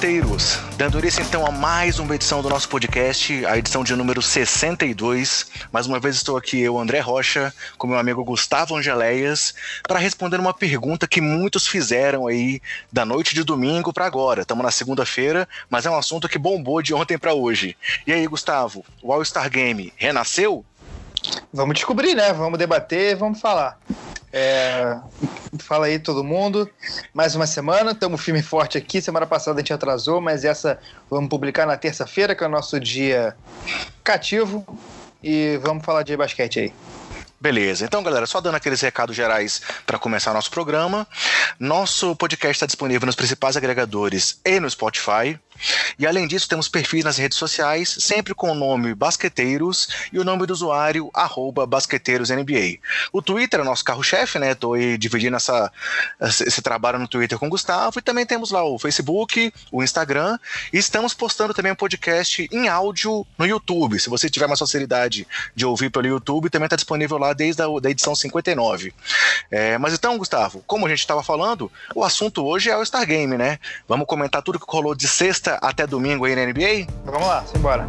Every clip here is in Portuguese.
basqueteiros! Dando início então a mais uma edição do nosso podcast, a edição de número 62. Mais uma vez estou aqui eu, André Rocha, com meu amigo Gustavo Angeléias, para responder uma pergunta que muitos fizeram aí da noite de domingo para agora. Estamos na segunda-feira, mas é um assunto que bombou de ontem para hoje. E aí, Gustavo, o All-Star Game renasceu? Vamos descobrir, né? Vamos debater, vamos falar. É... Fala aí todo mundo. Mais uma semana, estamos firme e forte aqui. Semana passada a gente atrasou, mas essa vamos publicar na terça-feira, que é o nosso dia cativo. E vamos falar de basquete aí. Beleza, então galera, só dando aqueles recados gerais para começar nosso programa. Nosso podcast está disponível nos principais agregadores e no Spotify. E além disso, temos perfis nas redes sociais, sempre com o nome Basqueteiros e o nome do usuário, BasqueteirosNBA. O Twitter é nosso carro-chefe, né? Tô aí dividindo essa, esse trabalho no Twitter com o Gustavo. E também temos lá o Facebook, o Instagram. E estamos postando também um podcast em áudio no YouTube. Se você tiver mais facilidade de ouvir pelo YouTube, também está disponível lá desde a da edição 59. É, mas então, Gustavo, como a gente estava falando, o assunto hoje é o Star Game, né? Vamos comentar tudo que rolou de sexta até domingo aí na NBA? Vamos lá, simbora.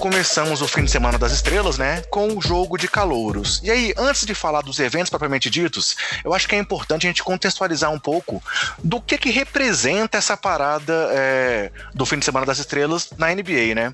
Começamos o fim de semana das estrelas, né? Com o jogo de calouros. E aí, antes de falar dos eventos propriamente ditos, eu acho que é importante a gente contextualizar um pouco do que que representa essa parada é, do fim de semana das estrelas na NBA, né?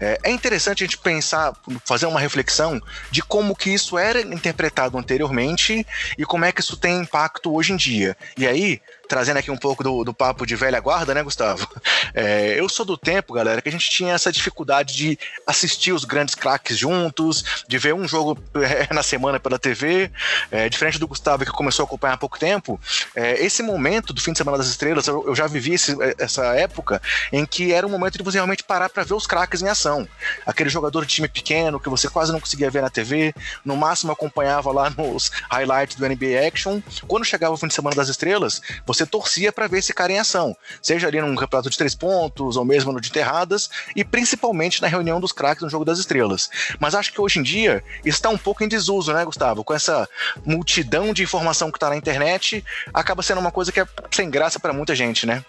É, é interessante a gente pensar, fazer uma reflexão de como que isso era interpretado anteriormente e como é que isso tem impacto hoje em dia. E aí, trazendo aqui um pouco do, do papo de velha guarda, né, Gustavo? É, eu sou do tempo, galera, que a gente tinha essa dificuldade de assistir os grandes craques juntos, de ver um jogo é, na semana pela TV. É, diferente do Gustavo, que começou a acompanhar há pouco tempo, é, esse momento do fim de semana das estrelas, eu, eu já vivi esse, é, essa época em que era um momento de você realmente parar para ver os craques em ação. Aquele jogador de time pequeno que você quase não conseguia ver na TV, no máximo acompanhava lá nos highlights do NBA Action. Quando chegava o fim de semana das estrelas, você você torcia para ver esse cara em ação, seja ali num campeonato de três pontos ou mesmo no de enterradas e principalmente na reunião dos craques no jogo das estrelas. Mas acho que hoje em dia está um pouco em desuso, né, Gustavo? Com essa multidão de informação que está na internet, acaba sendo uma coisa que é sem graça para muita gente, né?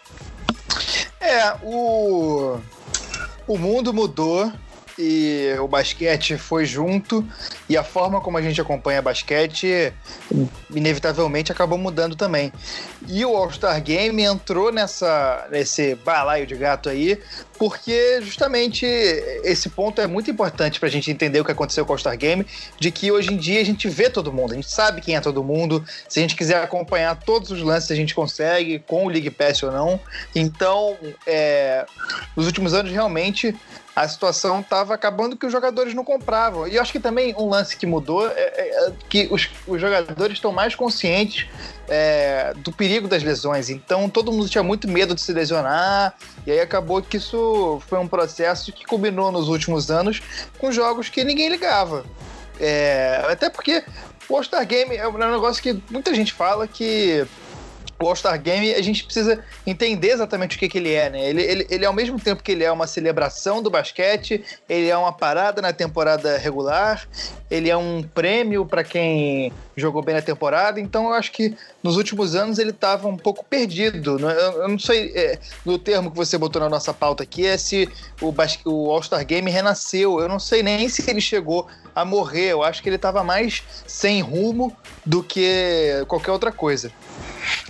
É, o o mundo mudou e o basquete foi junto e a forma como a gente acompanha basquete inevitavelmente acabou mudando também. E o All-Star Game entrou nessa nesse balaio de gato aí porque justamente esse ponto é muito importante para a gente entender o que aconteceu com o All-Star Game, de que hoje em dia a gente vê todo mundo, a gente sabe quem é todo mundo, se a gente quiser acompanhar todos os lances a gente consegue, com o League Pass ou não. Então, é, nos últimos anos realmente a situação estava acabando que os jogadores não compravam. E eu acho que também um lance que mudou é, é, é que os, os jogadores estão mais conscientes é, do perigo das lesões. Então todo mundo tinha muito medo de se lesionar. E aí acabou que isso foi um processo que combinou nos últimos anos com jogos que ninguém ligava. É, até porque o All-Star Game é um negócio que muita gente fala que o All-Star Game, a gente precisa entender exatamente o que, que ele é, né? Ele, ele, ele, ao mesmo tempo que ele é uma celebração do basquete, ele é uma parada na temporada regular, ele é um prêmio para quem jogou bem na temporada, então eu acho que nos últimos anos ele estava um pouco perdido. Né? Eu, não sei, é, no termo que você botou na nossa pauta aqui, é se o, o All-Star Game renasceu. Eu não sei nem se ele chegou a morrer, eu acho que ele estava mais sem rumo do que qualquer outra coisa.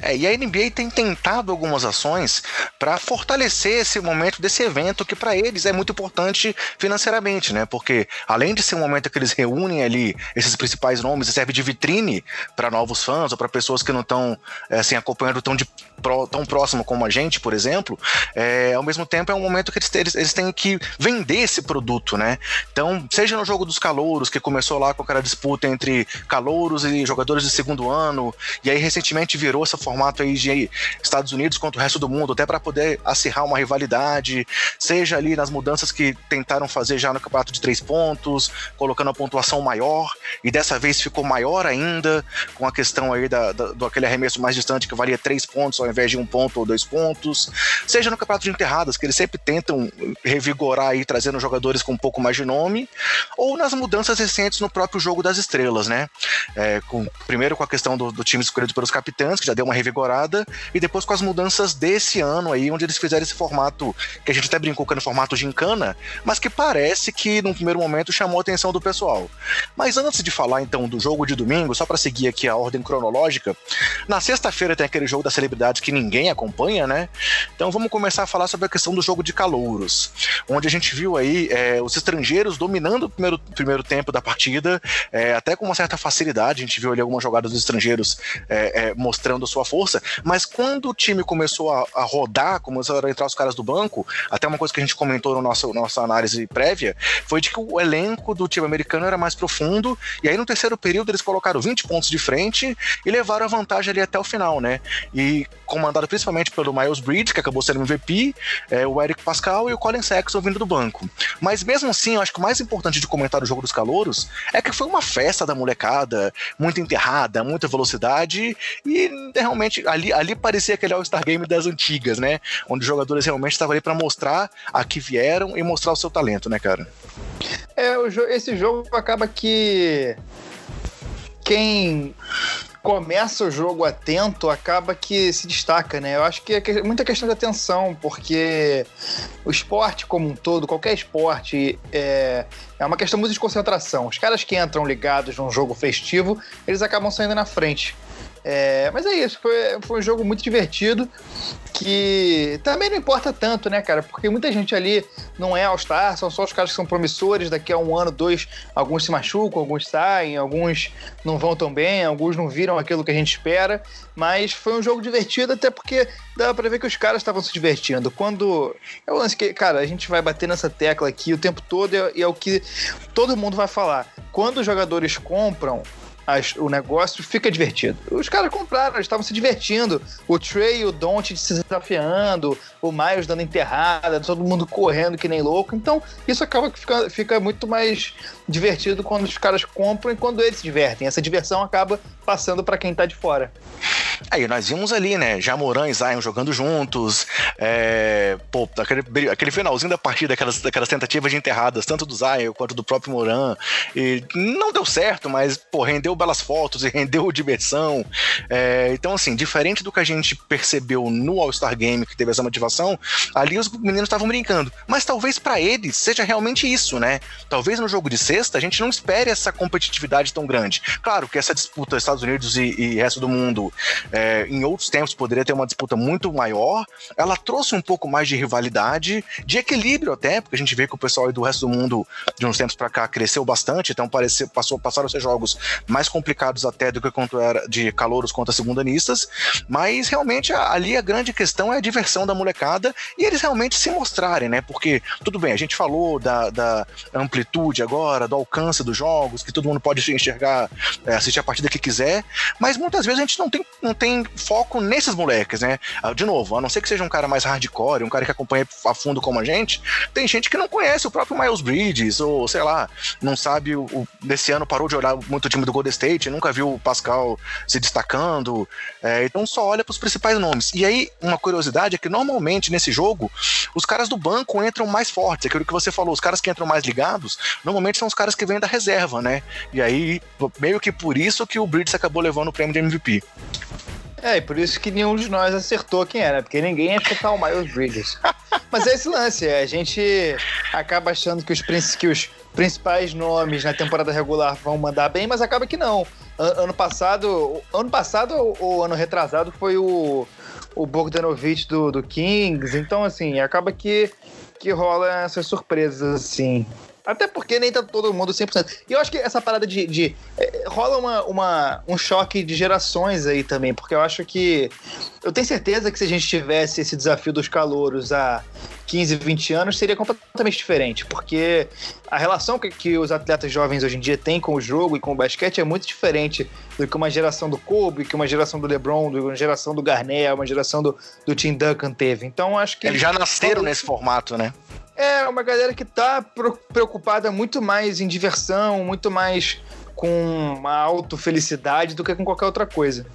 É, e a NBA tem tentado algumas ações para fortalecer esse momento desse evento que para eles é muito importante financeiramente, né? Porque além de ser um momento que eles reúnem ali esses principais nomes e serve de vitrine para novos fãs ou para pessoas que não estão é, assim acompanhando tão de tão próximo como a gente, por exemplo, é, ao mesmo tempo é um momento que eles, eles têm que vender esse produto, né? Então, seja no jogo dos calouros, que começou lá com aquela disputa entre calouros e jogadores de segundo ano, e aí recentemente virou essa formato aí de Estados Unidos contra o resto do mundo, até para poder acirrar uma rivalidade, seja ali nas mudanças que tentaram fazer já no campeonato de três pontos, colocando a pontuação maior, e dessa vez ficou maior ainda, com a questão aí da, da, do aquele arremesso mais distante que valia três pontos ao invés de um ponto ou dois pontos, seja no campeonato de enterradas, que eles sempre tentam revigorar aí, trazendo jogadores com um pouco mais de nome, ou nas mudanças recentes no próprio jogo das estrelas, né? É, com, primeiro com a questão do, do time escolhido pelos capitães, que já deu uma revigorada, e depois com as mudanças desse ano aí, onde eles fizeram esse formato, que a gente até brincou que era no formato gincana, mas que parece que num primeiro momento chamou a atenção do pessoal. Mas antes de falar então do jogo de domingo, só para seguir aqui a ordem cronológica, na sexta-feira tem aquele jogo das celebridades que ninguém acompanha, né? Então vamos começar a falar sobre a questão do jogo de calouros, onde a gente viu aí é, os estrangeiros dominando o primeiro, primeiro tempo da partida, é, até com uma certa facilidade. A gente viu ali algumas jogadas dos estrangeiros é, é mostrando sua força, mas quando o time começou a, a, rodar, começaram a entrar os caras do banco, até uma coisa que a gente comentou no nosso nossa análise prévia, foi de que o elenco do time americano era mais profundo, e aí no terceiro período eles colocaram 20 pontos de frente e levaram a vantagem ali até o final, né? E comandado principalmente pelo Miles Bridges, que acabou sendo MVP, é, o Eric Pascal e o Colin Sexton vindo do banco. Mas mesmo assim, eu acho que o mais importante de comentar o jogo dos calouros é que foi uma festa da molecada, muito enterrada, muita velocidade, e realmente ali, ali parecia aquele All-Star Game das antigas, né? Onde os jogadores realmente estavam ali para mostrar a que vieram e mostrar o seu talento, né, cara? É, esse jogo acaba que quem começa o jogo atento, acaba que se destaca, né? Eu acho que é muita questão de atenção, porque o esporte como um todo, qualquer esporte, é, é uma questão muito de concentração. Os caras que entram ligados num jogo festivo, eles acabam saindo na frente. É, mas é isso, foi, foi um jogo muito divertido que também não importa tanto, né, cara? Porque muita gente ali não é All-Star, são só os caras que são promissores, daqui a um ano, dois, alguns se machucam, alguns saem, alguns não vão tão bem, alguns não viram aquilo que a gente espera, mas foi um jogo divertido, até porque dá pra ver que os caras estavam se divertindo. Quando. É o lance que, cara, a gente vai bater nessa tecla aqui o tempo todo e é, é o que todo mundo vai falar. Quando os jogadores compram as, o negócio fica divertido. Os caras compraram, eles estavam se divertindo. O Trey e o Don't se desafiando, o Miles dando enterrada, todo mundo correndo que nem louco. Então, isso acaba que fica, fica muito mais divertido quando os caras compram e quando eles se divertem. Essa diversão acaba passando para quem tá de fora. Aí nós vimos ali, né? Jamoran e Zion jogando juntos. É, pô, aquele, aquele finalzinho da partida, aquelas, aquelas tentativas de enterradas, tanto do Zion quanto do próprio Moran. E não deu certo, mas, pô, rendeu belas fotos e rendeu diversão. É, então, assim, diferente do que a gente percebeu no All-Star Game, que teve essa motivação, ali os meninos estavam brincando. Mas talvez para eles seja realmente isso, né? Talvez no jogo de sexta a gente não espere essa competitividade tão grande. Claro que essa disputa Estados Unidos e, e resto do mundo é, em outros tempos poderia ter uma disputa muito maior. Ela trouxe um pouco mais de rivalidade, de equilíbrio até, porque a gente vê que o pessoal do resto do mundo, de uns tempos para cá, cresceu bastante, então parece, passou, passaram a ser jogos mais complicados até do que quanto era de calouros contra segundanistas, mas realmente ali a grande questão é a diversão da molecada e eles realmente se mostrarem, né? Porque, tudo bem, a gente falou da, da amplitude agora, do alcance dos jogos, que todo mundo pode enxergar, é, assistir a partida que quiser, mas muitas vezes a gente não tem, não tem foco nesses moleques, né? Ah, de novo, a não ser que seja um cara mais hardcore, um cara que acompanha a fundo como a gente, tem gente que não conhece o próprio Miles Bridges, ou sei lá, não sabe, o, o desse ano parou de olhar muito o time do Golden State, nunca viu o Pascal se destacando, é, então só olha para os principais nomes. E aí, uma curiosidade é que normalmente nesse jogo, os caras do banco entram mais fortes, aquilo que você falou, os caras que entram mais ligados, normalmente são os caras que vêm da reserva, né? E aí, meio que por isso que o Bridges acabou levando o prêmio de MVP. É, e por isso que nenhum de nós acertou quem era, porque ninguém ia chutar o Miles Bridges. Mas é esse lance, é, a gente acaba achando que os, que os principais nomes na temporada regular vão mandar bem, mas acaba que não. Ano passado, ano passado ou ano retrasado foi o, o Bogdanovich do, do Kings, então assim, acaba que, que rola essas surpresas assim. Até porque nem tá todo mundo 100%. E eu acho que essa parada de. de é, rola uma, uma, um choque de gerações aí também, porque eu acho que. Eu tenho certeza que se a gente tivesse esse desafio dos calouros há 15, 20 anos, seria completamente diferente, porque a relação que, que os atletas jovens hoje em dia têm com o jogo e com o basquete é muito diferente do que uma geração do Kobe, que uma geração do LeBron, do uma geração do Garnett, uma geração do, do Tim Duncan teve. Então acho que. Eles já nasceram nesse formato, né? É, uma galera que tá preocupada muito mais em diversão, muito mais com uma autofelicidade do que com qualquer outra coisa.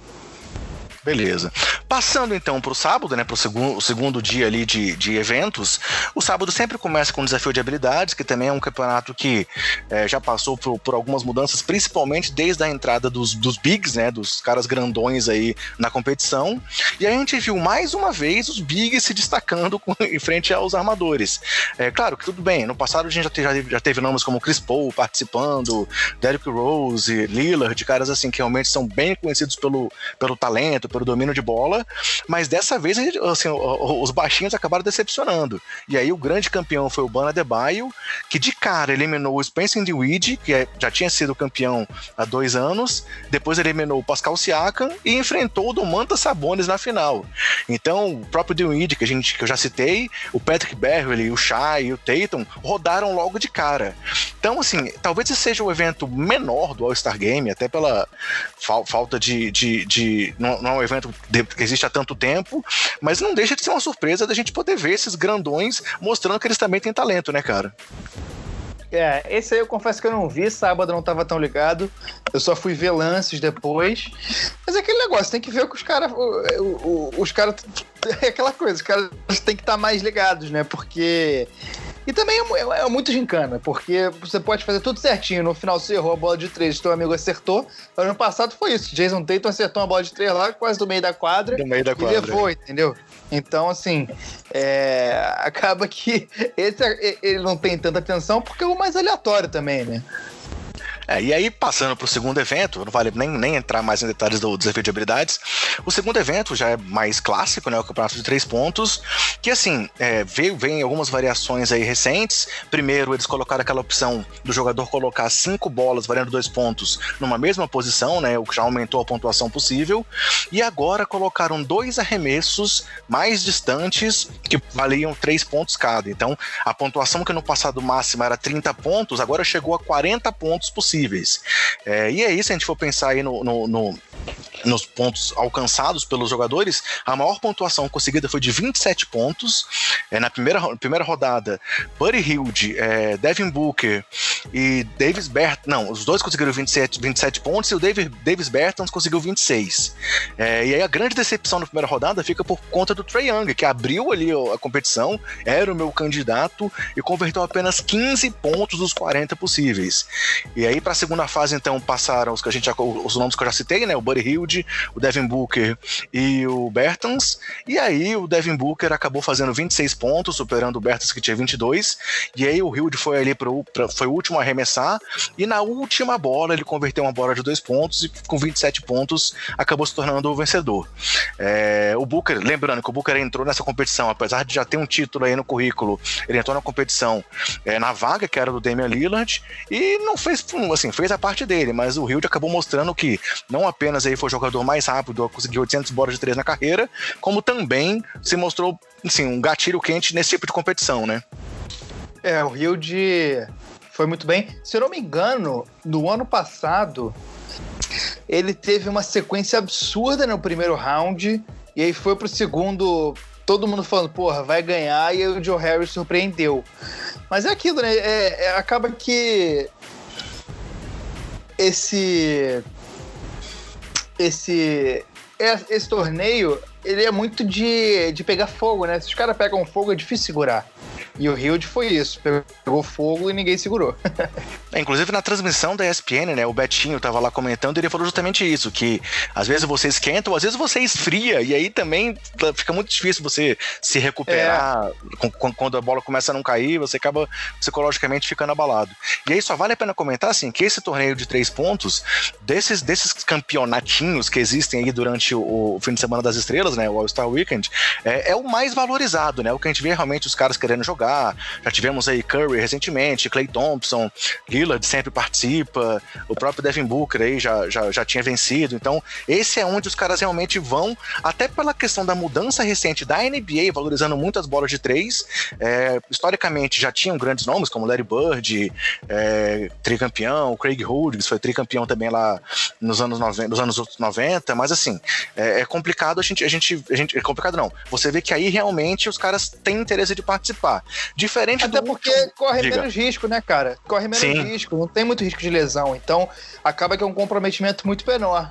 Beleza. Passando então para o sábado, né, para o segundo, dia ali de, de eventos, o sábado sempre começa com o desafio de habilidades, que também é um campeonato que é, já passou por, por, algumas mudanças, principalmente desde a entrada dos, dos bigs, né, dos caras grandões aí na competição. E a gente viu mais uma vez os bigs se destacando com, em frente aos armadores. É claro que tudo bem, no passado a gente já, já, já teve nomes como Chris Paul participando, Derrick Rose, Lillard, caras assim que realmente são bem conhecidos pelo, pelo talento, pelo domínio de bola, mas dessa vez assim, os baixinhos acabaram decepcionando. E aí o grande campeão foi o Bana Debaio, que de cara eliminou o Spencer Dewey, que é, já tinha sido campeão há dois anos, depois eliminou o Pascal Siakam e enfrentou o Domantas Sabonis na final. Então, o próprio Dewey, que, a gente, que eu já citei, o Patrick Beverly, o Shai o Tatum rodaram logo de cara. Então, assim, talvez esse seja o evento menor do All-Star Game, até pela falta de. de, de não, não é evento que existe há tanto tempo, mas não deixa de ser uma surpresa da gente poder ver esses grandões mostrando que eles também têm talento, né, cara? É, esse aí eu confesso que eu não vi, sábado não tava tão ligado. Eu só fui ver lances depois. Mas é aquele negócio, tem que ver o que os caras. Os caras. É aquela coisa, os caras têm que estar tá mais ligados, né? Porque e também é, é, é, muito gincana, porque você pode fazer tudo certinho. No final você errou a bola de três, teu amigo acertou. Ano passado foi isso. Jason Tatum acertou uma bola de três lá, quase do meio da quadra. Do meio da quadra. E levou, entendeu? Então, assim, é, acaba que esse ele não tem tanta atenção porque é o mais aleatório também, né? É, e aí, passando para o segundo evento, não vale nem, nem entrar mais em detalhes do desafio de habilidades. O segundo evento já é mais clássico, né? O campeonato de três pontos. Que assim, é, veio, vem algumas variações aí recentes. Primeiro, eles colocaram aquela opção do jogador colocar cinco bolas valendo dois pontos numa mesma posição, né? O que já aumentou a pontuação possível. E agora colocaram dois arremessos mais distantes que valiam três pontos cada. Então, a pontuação que no passado máxima era 30 pontos, agora chegou a 40 pontos possíveis possíveis. É, e aí, se a gente for pensar aí no, no, no nos pontos alcançados pelos jogadores, a maior pontuação conseguida foi de 27 pontos. É, na primeira, primeira rodada, Buddy Hilde, é, Devin Booker e Davis Bertans. Não, os dois conseguiram 27, 27 pontos e o David, Davis Bertans conseguiu 26. É, e aí a grande decepção na primeira rodada fica por conta do Trey Young, que abriu ali a competição, era o meu candidato e converteu apenas 15 pontos dos 40 possíveis. E aí, para a segunda fase, então, passaram os que a gente os nomes que eu já citei, né? O Buddy Hilde, o Devin Booker e o Bertans. E aí o Devin Booker acabou fazendo 26 pontos, superando o Bertans que tinha 22. E aí o Hilde foi ali pro, pra, foi o último a arremessar. E na última bola ele converteu uma bola de dois pontos e com 27 pontos acabou se tornando o vencedor. É, o Booker, lembrando que o Booker entrou nessa competição, apesar de já ter um título aí no currículo, ele entrou na competição é, na vaga que era do Damian Lillard e não fez, assim, fez a parte dele, mas o Hilde acabou mostrando que não apenas apenas aí foi o jogador mais rápido a conseguir 800 bolas de três na carreira, como também se mostrou assim, um gatilho quente nesse tipo de competição, né? É, o Rio de foi muito bem. Se eu não me engano, no ano passado ele teve uma sequência absurda no primeiro round e aí foi pro segundo todo mundo falando, porra, vai ganhar, e o Joe Harris surpreendeu. Mas é aquilo, né? É, é, acaba que esse esse esse torneio ele é muito de, de pegar fogo, né? Se os caras pegam fogo, é difícil segurar. E o Hilde foi isso, pegou fogo e ninguém segurou. é, inclusive na transmissão da ESPN, né, o Betinho tava lá comentando e ele falou justamente isso, que às vezes você esquenta ou às vezes você esfria, e aí também fica muito difícil você se recuperar é. quando a bola começa a não cair, você acaba psicologicamente ficando abalado. E aí só vale a pena comentar, assim, que esse torneio de três pontos, desses, desses campeonatinhos que existem aí durante o, o fim de semana das estrelas, né, o All-Star Weekend, é, é o mais valorizado, né, o que a gente vê realmente os caras querendo jogar. Já tivemos aí Curry recentemente, Clay Thompson, Lillard sempre participa, o próprio Devin Booker aí já, já, já tinha vencido. Então, esse é onde os caras realmente vão, até pela questão da mudança recente da NBA, valorizando muitas bolas de três. É, historicamente já tinham grandes nomes, como Larry Bird, é, tricampeão, Craig Hughes foi tricampeão também lá nos anos 90, nos anos 90, mas assim, é, é complicado a gente, a gente, a gente. É complicado não. Você vê que aí realmente os caras têm interesse de participar. Diferente Até do. porque último... corre Diga. menos risco, né, cara? Corre menos Sim. risco, não tem muito risco de lesão. Então, acaba que é um comprometimento muito menor.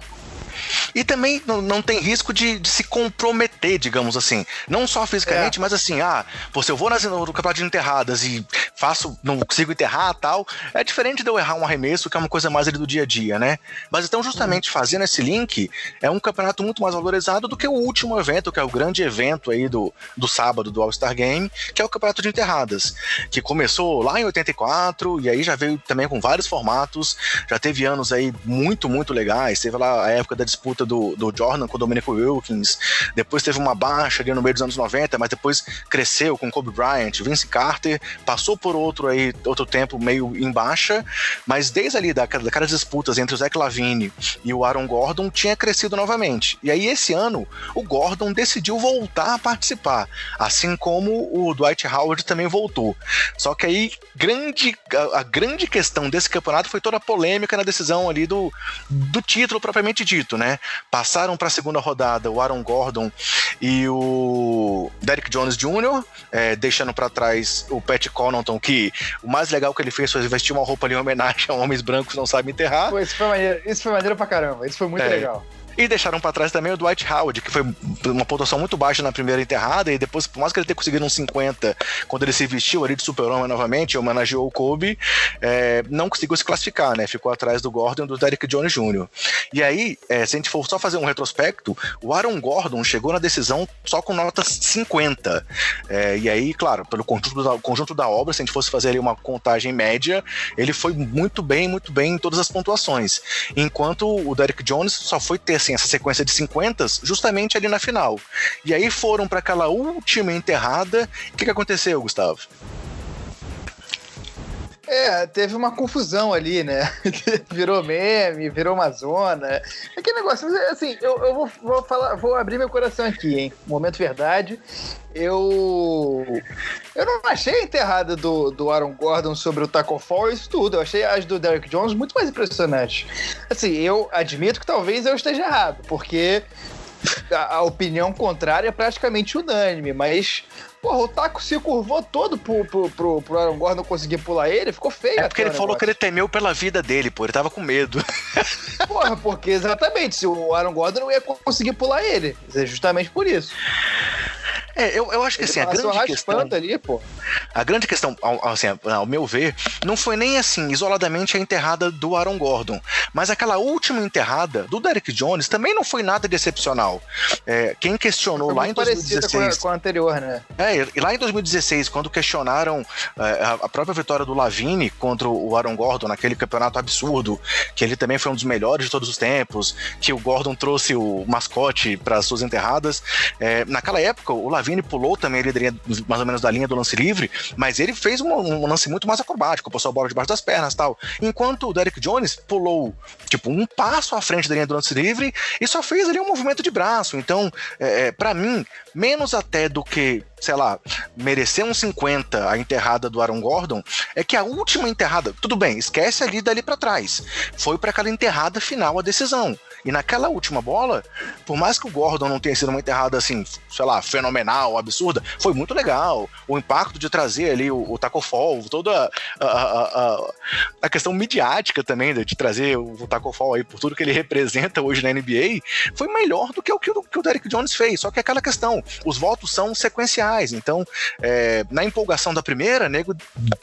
E também não, não tem risco de, de, se comprometer, digamos assim. Não só fisicamente, é. mas assim, ah, pô, se eu vou nas, no campeonato de enterradas e faço, não consigo enterrar tal, é diferente de eu errar um arremesso, que é uma coisa mais ali do dia a dia, né? Mas então, justamente fazendo esse link, é um campeonato muito mais valorizado do que o último evento, que é o grande evento aí do, do sábado do All-Star Game, que é o campeonato de enterradas, que começou lá em 84 e aí já veio também com vários formatos, já teve anos aí muito, muito legais, teve lá a época da disputa do, do Jordan com o Dominic Wilkins, depois teve uma baixa ali no meio dos anos 90, mas depois cresceu com Kobe Bryant, Vince Carter, passou por outro aí, outro tempo meio em baixa, mas desde ali daquelas disputas entre o Zach Lavine e o Aaron Gordon tinha crescido novamente. E aí esse ano o Gordon decidiu voltar a participar, assim como o Dwight Howard também voltou. Só que aí grande a, a grande questão desse campeonato foi toda a polêmica na decisão ali do, do título propriamente dito, né? Passaram para a segunda rodada o Aaron Gordon e o Derrick Jones Jr., é, deixando para trás o Pat Connaughton, que o mais legal que ele fez foi vestir uma roupa ali em homenagem a homens brancos não sabem enterrar. Pô, isso foi maneiro, isso foi maneiro pra caramba, isso foi muito é. legal. E deixaram para trás também o Dwight Howard, que foi uma pontuação muito baixa na primeira enterrada, e depois, por mais que ele tenha conseguido um 50, quando ele se vestiu ali de super-homem novamente, homenageou o Kobe, é, não conseguiu se classificar, né? Ficou atrás do Gordon e do Derrick Jones Jr. E aí, é, se a gente for só fazer um retrospecto, o Aaron Gordon chegou na decisão só com nota 50. É, e aí, claro, pelo conjunto da, conjunto da obra, se a gente fosse fazer ali uma contagem média, ele foi muito bem, muito bem em todas as pontuações. Enquanto o Derrick Jones só foi ter assim, essa sequência de 50 justamente ali na final. E aí foram para aquela última enterrada. O que, que aconteceu, Gustavo? É, teve uma confusão ali, né? virou meme, virou uma zona. É que negócio, assim, eu, eu vou, vou, falar, vou abrir meu coração aqui, hein? Momento verdade. Eu. Eu não achei a enterrada do, do Aaron Gordon sobre o Taco Fall isso tudo. Eu achei as do Derek Jones muito mais impressionantes. Assim, eu admito que talvez eu esteja errado, porque a opinião contrária é praticamente unânime, mas Porra, o Taco se curvou todo pro, pro, pro, pro Aaron Gordon conseguir pular ele, ficou feio. É porque ele falou que ele temeu pela vida dele, pô, ele tava com medo. Porra, porque exatamente, se o Aaron Gordon não ia conseguir pular ele. É justamente por isso. É, eu, eu acho que assim, a grande questão. Ali, pô. A grande questão, assim, ao meu ver, não foi nem assim, isoladamente a enterrada do Aaron Gordon. Mas aquela última enterrada do Derek Jones também não foi nada de excepcional. É, quem questionou lá em 2016. Com a, com a anterior, né? É, e lá em 2016, quando questionaram é, a própria vitória do Lavine contra o Aaron Gordon naquele campeonato absurdo, que ele também foi um dos melhores de todos os tempos, que o Gordon trouxe o mascote para suas enterradas. É, naquela época, o Lavine Vini pulou também ele mais ou menos da linha do lance livre, mas ele fez um, um lance muito mais acrobático, passou a bola debaixo das pernas tal. Enquanto o Derek Jones pulou, tipo, um passo à frente da linha do lance livre e só fez ali um movimento de braço. Então, é, é para mim, menos até do que sei lá, merecer um 50 a enterrada do Aaron Gordon, é que a última enterrada, tudo bem, esquece ali dali para trás. Foi para aquela enterrada final a decisão. E naquela última bola, por mais que o Gordon não tenha sido uma enterrada assim, sei lá, fenomenal, absurda, foi muito legal. O impacto de trazer ali o, o Taco Fall, toda a, a, a, a questão midiática também de, de trazer o, o, Taco Fall aí por tudo que ele representa hoje na NBA, foi melhor do que o que o, que o Derek Jones fez. Só que aquela questão, os votos são sequenciais. Então, é, na empolgação da primeira, nego,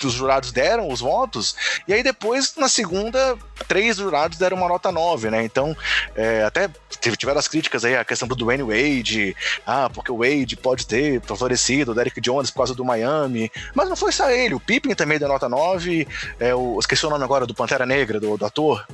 os jurados deram os votos, e aí depois, na segunda, três jurados deram uma nota 9, né? Então, é, até tiveram as críticas aí, a questão do Dwayne Wade, ah, porque o Wade pode ter favorecido o Derek Jones por causa do Miami, mas não foi só ele, o Pippen também deu nota 9, é, o, esqueci o nome agora do Pantera Negra, do, do ator,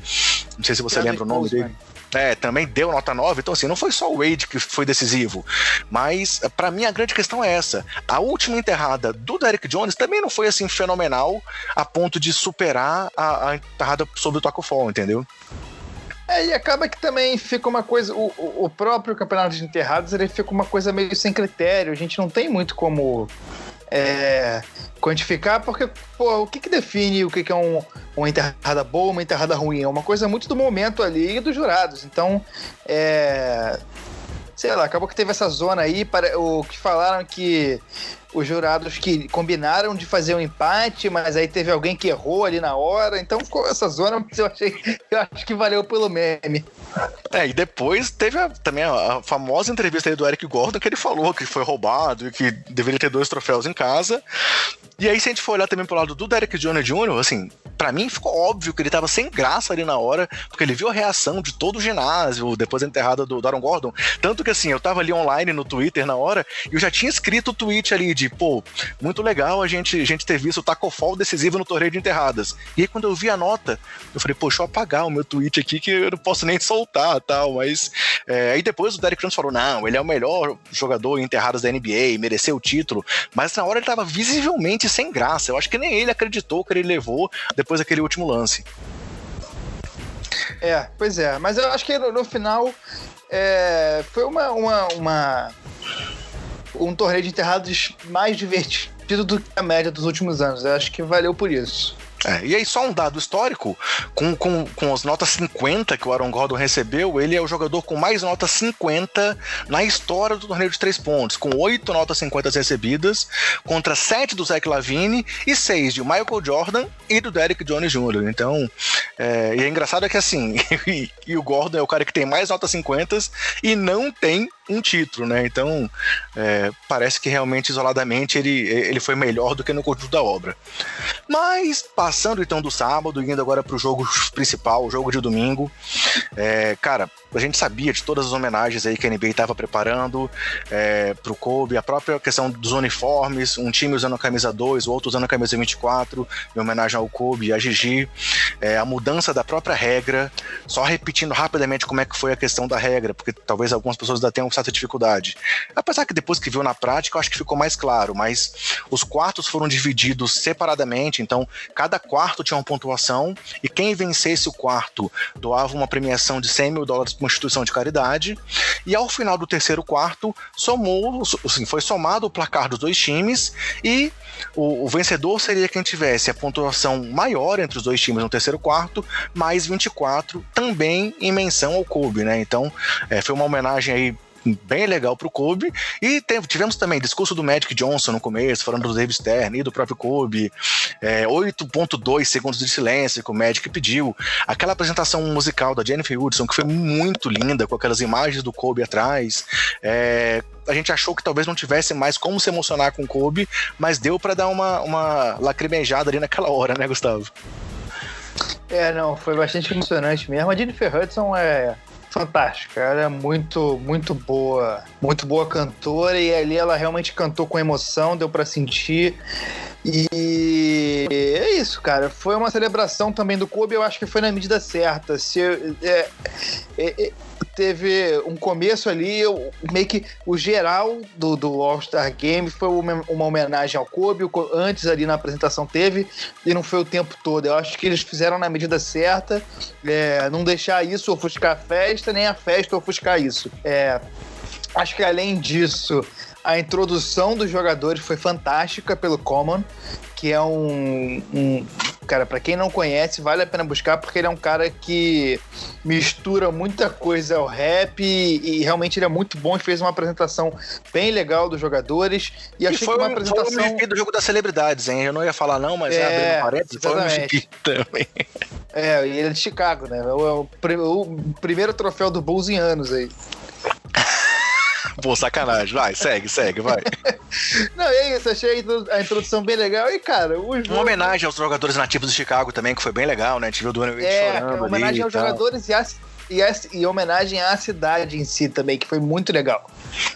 não sei se você lembra o nome dele. É, também deu nota 9. Então, assim, não foi só o Wade que foi decisivo. Mas, para mim, a grande questão é essa. A última enterrada do Derek Jones também não foi, assim, fenomenal a ponto de superar a, a enterrada sobre o Taco Fall, entendeu? É, e acaba que também fica uma coisa. O, o próprio campeonato de enterrados ele fica uma coisa meio sem critério. A gente não tem muito como é, quantificar, porque, pô, o que, que define o que, que é um, uma enterrada boa, uma enterrada ruim? É uma coisa muito do momento ali e dos jurados. Então, é. Sei lá, acabou que teve essa zona aí, para, o que falaram que os jurados que combinaram de fazer um empate, mas aí teve alguém que errou ali na hora. Então ficou essa zona, mas eu achei, eu acho que valeu pelo meme. É, e depois teve a, também a, a, famosa entrevista aí do Eric Gordon que ele falou que foi roubado e que deveria ter dois troféus em casa. E aí, se a gente for olhar também pro lado do Derek Jones Jr., assim, para mim ficou óbvio que ele tava sem graça ali na hora, porque ele viu a reação de todo o ginásio depois da enterrada do Daron Gordon. Tanto que assim, eu tava ali online no Twitter na hora e eu já tinha escrito o tweet ali de, pô, muito legal a gente, a gente ter visto o Taco Fall decisivo no torneio de enterradas. E aí, quando eu vi a nota, eu falei, deixa eu apagar o meu tweet aqui que eu não posso nem soltar tal. Mas é, aí depois o Derek Jones falou: não, ele é o melhor jogador em enterradas da NBA, mereceu o título. Mas na hora ele tava visivelmente sem graça. Eu acho que nem ele acreditou que ele levou depois daquele último lance. É, pois é. Mas eu acho que no, no final é, foi uma, uma, uma, um torneio de enterrados mais divertido do que a média dos últimos anos. Eu acho que valeu por isso. É, e aí, só um dado histórico: com, com, com as notas 50 que o Aaron Gordon recebeu, ele é o jogador com mais notas 50 na história do torneio de três pontos, com oito notas 50 recebidas, contra sete do Zach Lavine e seis de Michael Jordan e do Derek Jones Jr. Então, é, e é engraçado é que assim, e, e, o Gordon é o cara que tem mais notas 50 e não tem um título, né? Então, é, parece que realmente isoladamente ele, ele foi melhor do que no conjunto da obra. Mas, passando então do sábado, indo agora para o jogo principal, o jogo de domingo, é, cara, a gente sabia de todas as homenagens aí que a NBA estava preparando é, para o Kobe, a própria questão dos uniformes, um time usando a camisa 2, o outro usando a camisa 24, em homenagem ao Kobe e a Gigi, é, a mudança da própria regra, só repetindo rapidamente como é que foi a questão da regra, porque talvez algumas pessoas ainda tenham certa dificuldade. Apesar que depois que viu na prática, eu acho que ficou mais claro, mas os quartos foram divididos separadamente, então cada quarto tinha uma pontuação e quem vencesse o quarto doava uma premiação de 100 mil dólares para uma instituição de caridade. E ao final do terceiro quarto, somou, assim, foi somado o placar dos dois times e o, o, vencedor seria quem tivesse a pontuação maior entre os dois times no terceiro quarto, mais 24, também em menção ao Kobe, né? Então, é, foi uma homenagem aí bem legal pro Kobe. E tivemos também discurso do Magic Johnson no começo, falando do Dave Stern e do próprio Kobe. É, 8.2 segundos de silêncio que o Magic pediu. Aquela apresentação musical da Jennifer Hudson, que foi muito linda, com aquelas imagens do Kobe atrás. É, a gente achou que talvez não tivesse mais como se emocionar com o Kobe, mas deu para dar uma, uma lacrimejada ali naquela hora, né, Gustavo? É, não, foi bastante emocionante mesmo. A Jennifer Hudson é fantástica. Ela é muito, muito boa, muito boa cantora e ali ela realmente cantou com emoção, deu para sentir. E é isso, cara. Foi uma celebração também do Kobe, eu acho que foi na medida certa. Se, é, é, é teve um começo ali, meio que o geral do, do All-Star Game foi uma, uma, homenagem ao Kobe, antes ali na apresentação teve, e não foi o tempo todo. Eu acho que eles fizeram na medida certa, é, não deixar isso ofuscar a festa, nem a festa ofuscar isso. É, acho que além disso, a introdução dos jogadores foi fantástica pelo Common, que é um, um cara, para quem não conhece, vale a pena buscar porque ele é um cara que mistura muita coisa ao rap e, e realmente ele é muito bom e fez uma apresentação bem legal dos jogadores e, e achei foi que uma apresentação foi o do jogo das celebridades, hein? Eu não ia falar não, mas é, é abrindo foi o MVP também. É, e ele é de Chicago, né? O, o, o primeiro troféu do Bulls em anos aí. Pô, sacanagem. Vai, segue, segue, vai. Não, é isso. Achei a introdução bem legal. E, cara, o jogo... Uma homenagem aos jogadores nativos de Chicago também, que foi bem legal, né? A gente viu o Dwayne Wade é, chorando uma homenagem aos jogadores e, a, e, a, e homenagem à cidade em si também, que foi muito legal.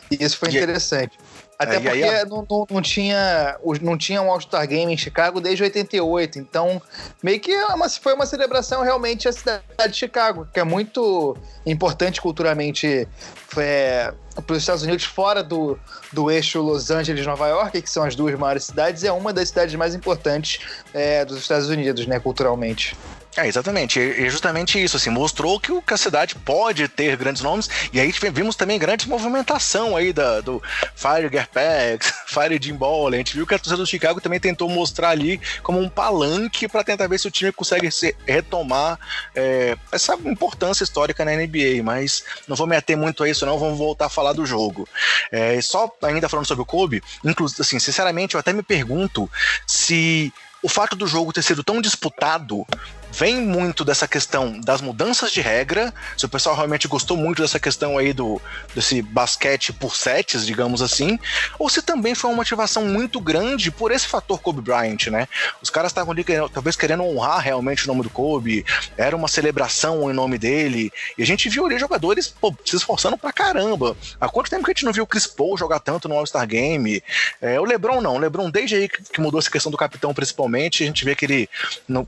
E isso foi e, interessante. Até é, porque aí, não, não, não, tinha, não tinha um All-Star Game em Chicago desde 88. Então, meio que é uma, foi uma celebração realmente a cidade de Chicago, que é muito importante culturalmente é, para os Estados Unidos, fora do, do eixo Los Angeles Nova York, que são as duas maiores cidades, é uma das cidades mais importantes é, dos Estados Unidos, né, culturalmente. É, exatamente. E justamente isso, assim, mostrou que, que a cidade pode ter grandes nomes, e aí vimos também grande movimentação aí da, do Fire Garpax, Fire Jim Ball, a gente viu que a torcida do Chicago também tentou mostrar ali como um palanque para tentar ver se o time consegue se, retomar é, essa importância histórica na NBA, mas não vou me ater muito a isso não, vamos voltar a falar do jogo. É, só ainda falando sobre o Kobe, inclusive, assim, sinceramente, eu até me pergunto se o fato do jogo ter sido tão disputado vem muito dessa questão das mudanças de regra. Se o pessoal realmente gostou muito dessa questão aí do desse basquete por sets, digamos assim, ou se também foi uma motivação muito grande por esse fator Kobe Bryant, né? Os caras estavam ali talvez querendo honrar realmente o nome do Kobe, era uma celebração em nome dele, e a gente viu ali jogadores pô, se esforçando pra caramba. Há quanto tempo que a gente não viu o Chris Paul jogar tanto no All-Star Game? É, o LeBron não, o LeBron desde aí que, mudou essa questão do capitão principalmente, a gente vê que ele,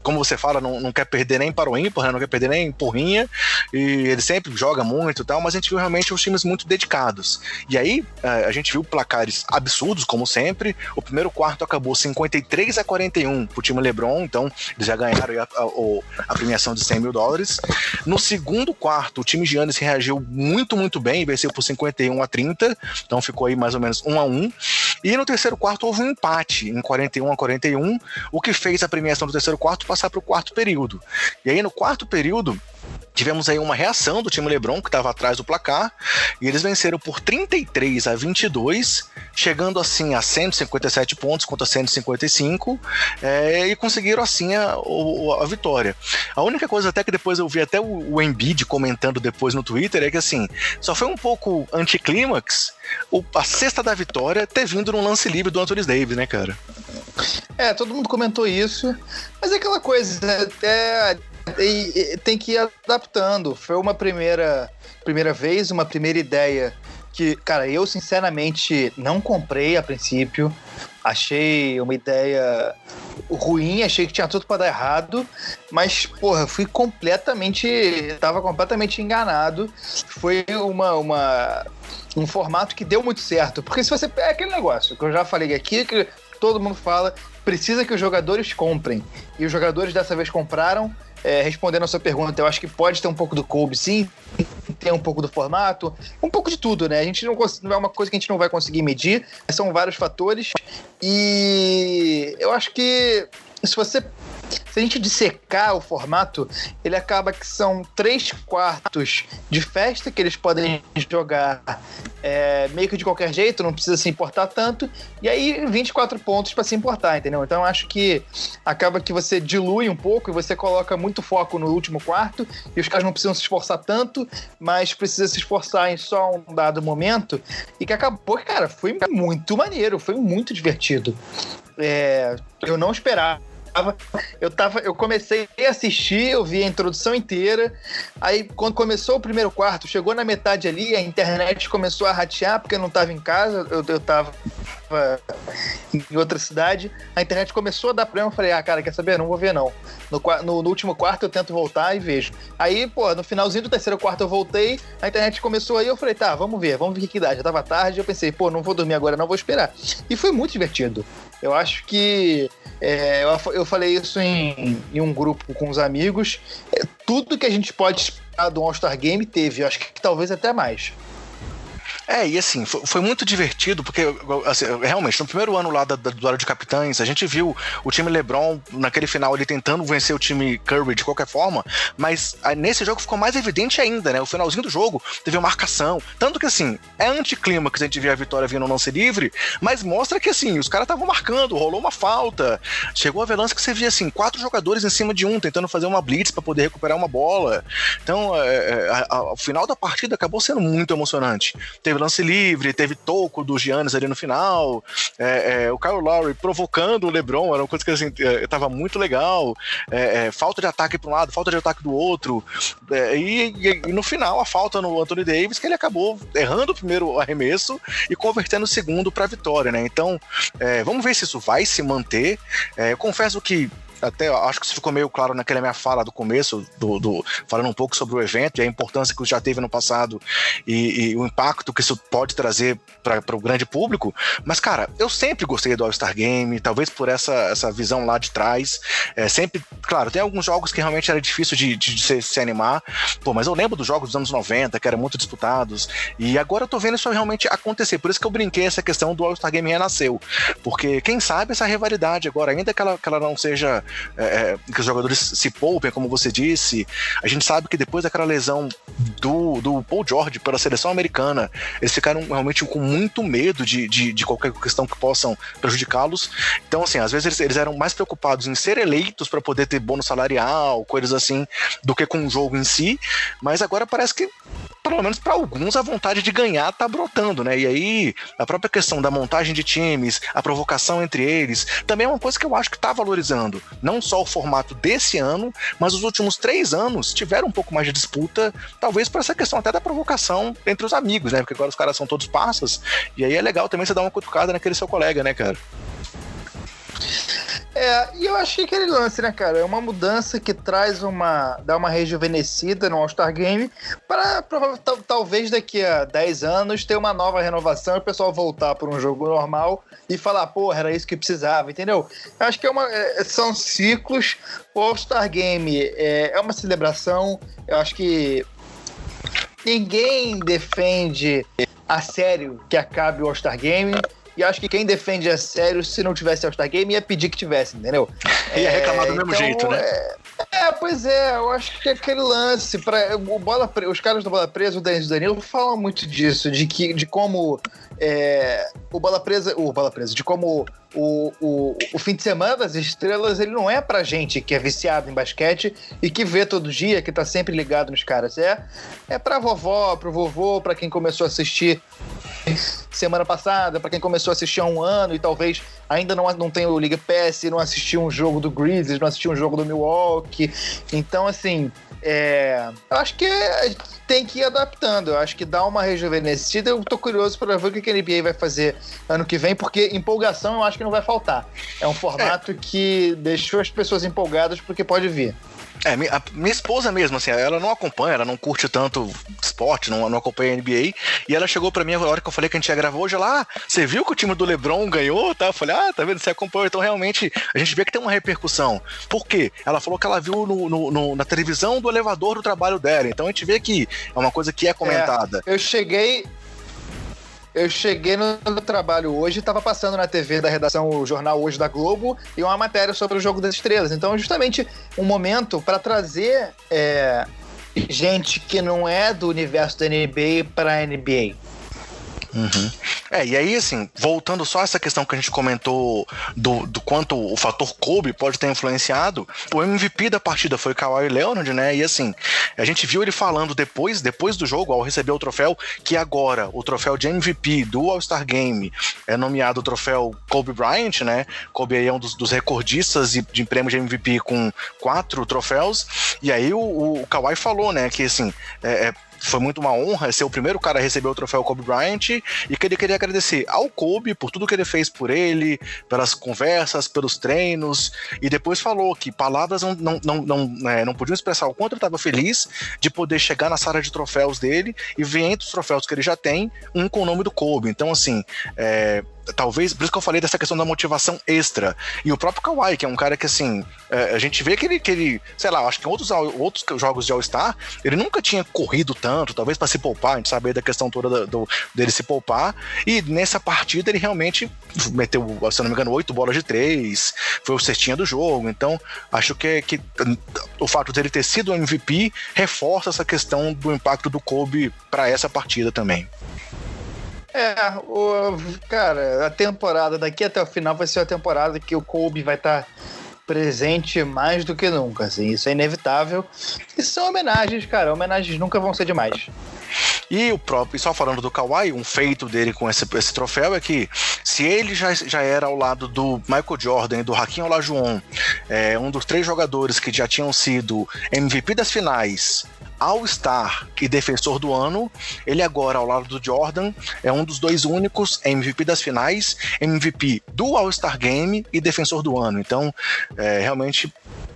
como você fala, não, não quer perder nem para o ímpar, né? não quer perder nem porrinha, e ele sempre joga muito e tal, mas a gente viu realmente os times muito dedicados. E aí é, a gente viu placares absurdos, como sempre. O primeiro quarto acabou 53 a 41 pro time LeBron, então eles já ganharam a, a, a premiação de 100 mil dólares. No segundo quarto, o time Giannis reagiu muito, muito bem, venceu por 51 a 30, então ficou aí mais ou menos 1 a 1. E no terceiro quarto houve um empate em 41 a 41, o que fez a premiação do terceiro quarto passar para o quarto período. E aí no quarto período, tivemos aí uma reação do time LeBron, que estava atrás do placar, e eles venceram por 33 a 22, chegando assim a 157 pontos contra 155, é, e conseguiram assim a, a, a, vitória. A única coisa até que depois eu vi até o, o Embiid comentando depois no Twitter é que assim, só foi um pouco anticlímax a cesta da vitória ter vindo num lance livre do Anthony Davis, né, cara? É, todo mundo comentou isso, mas é aquela coisa, é, e, e, tem que ir adaptando. Foi uma primeira, primeira vez, uma primeira ideia que, cara, eu sinceramente não comprei a princípio. Achei uma ideia ruim, achei que tinha tudo para dar errado, mas, porra, fui completamente. Tava completamente enganado. Foi uma, uma, um formato que deu muito certo. Porque se você. É aquele negócio que eu já falei aqui, que todo mundo fala, precisa que os jogadores comprem. E os jogadores dessa vez compraram é, respondendo a sua pergunta, eu acho que pode ter um pouco do Kobe, sim, tem um pouco do formato, um pouco de tudo, né? A gente não, não é uma coisa que a gente não vai conseguir medir, são vários fatores. E eu acho que se você se a gente dissecar o formato, ele acaba que são três quartos de festa que eles podem jogar é, meio que de qualquer jeito, não precisa se importar tanto, e aí 24 pontos para se importar, entendeu? Então acho que acaba que você dilui um pouco e você coloca muito foco no último quarto, e os caras não precisam se esforçar tanto, mas precisa se esforçar em só um dado momento, e que acabou, cara, foi muito maneiro, foi muito divertido. É, eu não esperava tava, eu tava, eu comecei a assistir, eu vi a introdução inteira. Aí quando começou o primeiro quarto, chegou na metade ali, a internet começou a ratear porque eu não tava em casa, eu, eu tava em outra cidade. A internet começou a dar problema, eu falei: "Ah, cara, quer saber? Não vou ver não". No, no, no, último quarto eu tento voltar e vejo. Aí, pô, no finalzinho do terceiro quarto eu voltei, a internet começou aí, eu falei: "Tá, vamos ver, vamos ver que dá". Já tava tarde, eu pensei: "Pô, não vou dormir agora, não vou esperar". E foi muito divertido. Eu acho que é, eu, eu falei isso em, em um grupo com os amigos. É, tudo que a gente pode esperar do All-Star Game teve, eu acho que talvez até mais. É, e assim, foi, foi muito divertido, porque assim, realmente, no primeiro ano lá da, da, do duelo de capitães, a gente viu o time LeBron naquele final ali tentando vencer o time Curry de qualquer forma, mas aí, nesse jogo ficou mais evidente ainda, né? O finalzinho do jogo teve uma marcação. Tanto que assim, é anticlímax a gente vê a vitória vindo no lance livre, mas mostra que assim, os caras estavam marcando, rolou uma falta. Chegou a ver lance que você via assim, quatro jogadores em cima de um, tentando fazer uma blitz para poder recuperar uma bola. Então, é, é, a, a, o final da partida acabou sendo muito emocionante. Teve lance livre, teve toco do Giannis ali no final, é, é, o Kyle Lowry provocando o LeBron, era uma coisa que assim, é, tava muito legal, é, é, falta de ataque para um lado, falta de ataque do outro, e, e, e, no final a falta no Anthony Davis, que ele acabou errando o primeiro arremesso e convertendo o segundo para vitória, né? Então, vamos ver se isso vai se manter. eu confesso que até acho que isso ficou meio claro naquela minha fala do começo, do, do falando um pouco sobre o evento e a importância que já teve no passado e, e o impacto que isso pode trazer para o grande público. Mas, cara, eu sempre gostei do All-Star Game, talvez por essa, essa visão lá de trás. É, sempre, claro, tem alguns jogos que realmente era difícil de, de, de se, se, animar, pô, mas eu lembro dos jogos dos anos 90, que eram muito disputados, e agora eu tô vendo isso realmente acontecer. Por isso que eu brinquei essa questão do All-Star Game renasceu. Porque quem sabe essa rivalidade agora, ainda que ela, que ela não seja é, é, que os jogadores se poupem, como você disse. A gente sabe que depois daquela lesão do, do Paul George pela seleção americana, eles ficaram realmente com muito medo de, de, de qualquer questão que possam prejudicá-los. Então, assim, às vezes eles, eles eram mais preocupados em ser eleitos para poder ter bônus salarial, coisas assim, do que com o jogo em si. Mas agora parece que pelo menos para alguns, a vontade de ganhar tá brotando, né? E aí, a própria questão da montagem de times, a provocação entre eles, também é uma coisa que eu acho que tá valorizando. Não só o formato desse ano, mas os últimos três anos tiveram um pouco mais de disputa, talvez por essa questão até da provocação entre os amigos, né? Porque agora os caras são todos passas, e aí é legal também você dar uma cutucada naquele seu colega, né, cara? É, e eu achei aquele lance, né, cara? É uma mudança que traz uma. dá uma rejuvenescida no All-Star Game para talvez daqui a 10 anos ter uma nova renovação e o pessoal voltar para um jogo normal e falar, porra, era isso que precisava, entendeu? Eu acho que é uma, é, são ciclos. O All-Star Game é, é uma celebração. Eu acho que ninguém defende a sério que acabe o All-Star Game. E acho que quem defende a sério, se não tivesse All-Star Game, ia pedir que tivesse, entendeu? Ia reclamar do mesmo então, jeito, né? É, é, pois é, eu acho que é aquele lance. Pra, o bola, os caras do Bola Presa, o Denis Danilo, falam muito disso, de, que, de como é, o Bola Presa. O Bola Presa, de como o, o, o fim de semana das estrelas, ele não é pra gente que é viciado em basquete e que vê todo dia, que tá sempre ligado nos caras. É, é pra vovó, pro vovô, pra quem começou a assistir semana passada, para quem começou a assistir há um ano e talvez ainda não, não tenha o Liga PS, não assistiu um jogo do Grizzlies, não assistiu um jogo do Milwaukee. Então, assim, é, eu acho que tem que ir adaptando. Eu acho que dá uma rejuvenescida. Eu tô curioso para ver o que a NBA vai fazer ano que vem, porque empolgação eu acho que não vai faltar. É um formato é. que deixou as pessoas empolgadas porque pode vir. É, minha, esposa mesmo, assim, ela não acompanha, ela não curte tanto esporte, não, não acompanha a NBA. E ela chegou pra mim a hora que eu falei que a gente ia gravar hoje, ela, ah, você viu que o time do LeBron ganhou? Tá? Eu falei, ah, tá vendo? Você acompanhou. Então, realmente, a gente vê que tem uma repercussão. Por quê? Ela falou que ela viu no, no, no, na televisão do elevador do trabalho dela. Então, a gente vê que é uma coisa que é comentada. É, eu cheguei, eu cheguei no, trabalho hoje estava passando na TV da redação o jornal hoje da Globo e uma matéria sobre o jogo das estrelas. Então, justamente um momento para trazer é, gente que não é do universo da NBA para a NBA. Uhum. É, e aí, assim, voltando só a essa questão que a gente comentou do, do quanto o fator Kobe pode ter influenciado, o MVP da partida foi Kawhi Leonard, né? E assim, a gente viu ele falando depois, depois do jogo, ao receber o troféu, que agora o troféu de MVP do All-Star Game é nomeado o troféu Kobe Bryant, né? Kobe aí é um dos, dos recordistas de, de prêmio de MVP com quatro troféus. E aí o, o Kawhi falou, né, que assim, é, é foi muito uma honra ser o primeiro cara a receber o troféu Kobe Bryant e que ele queria agradecer ao Kobe por tudo que ele fez por ele, pelas conversas, pelos treinos, e depois falou que palavras não, não, não, não, é, não podiam expressar o quanto ele estava feliz de poder chegar na sala de troféus dele e ver entre os troféus que ele já tem, um com o nome do Kobe. Então, assim, é, talvez, por isso que eu falei dessa questão da motivação extra. E o próprio Kawhi, que é um cara que, assim, é, a gente vê que ele, que ele, sei lá, acho que em outros, outros jogos de All-Star, ele nunca tinha corrido tanto, talvez para se poupar, a gente sabe da questão toda do, do, dele se poupar. E nessa partida ele realmente meteu, se não me engano, oito bolas de três, foi o cestinha do jogo. Então, acho que, que o fato dele ter sido MVP reforça essa questão do impacto do Kobe para essa partida também. É, o, cara, a temporada daqui até o final vai ser a temporada que o Kobe vai estar tá presente mais do que nunca, assim, isso é inevitável. E são homenagens, cara, homenagens nunca vão ser demais. E o próprio, só falando do Kawhi, um feito dele com esse, esse troféu é que se ele já, já era ao lado do Michael Jordan e do Hakim Olajuwon, é, um dos três jogadores que já tinham sido MVP das finais, All-Star e defensor do ano. Ele agora, ao lado do Jordan, é um dos dois únicos MVP das finais, MVP do All-Star Game e defensor do ano. Então, é, realmente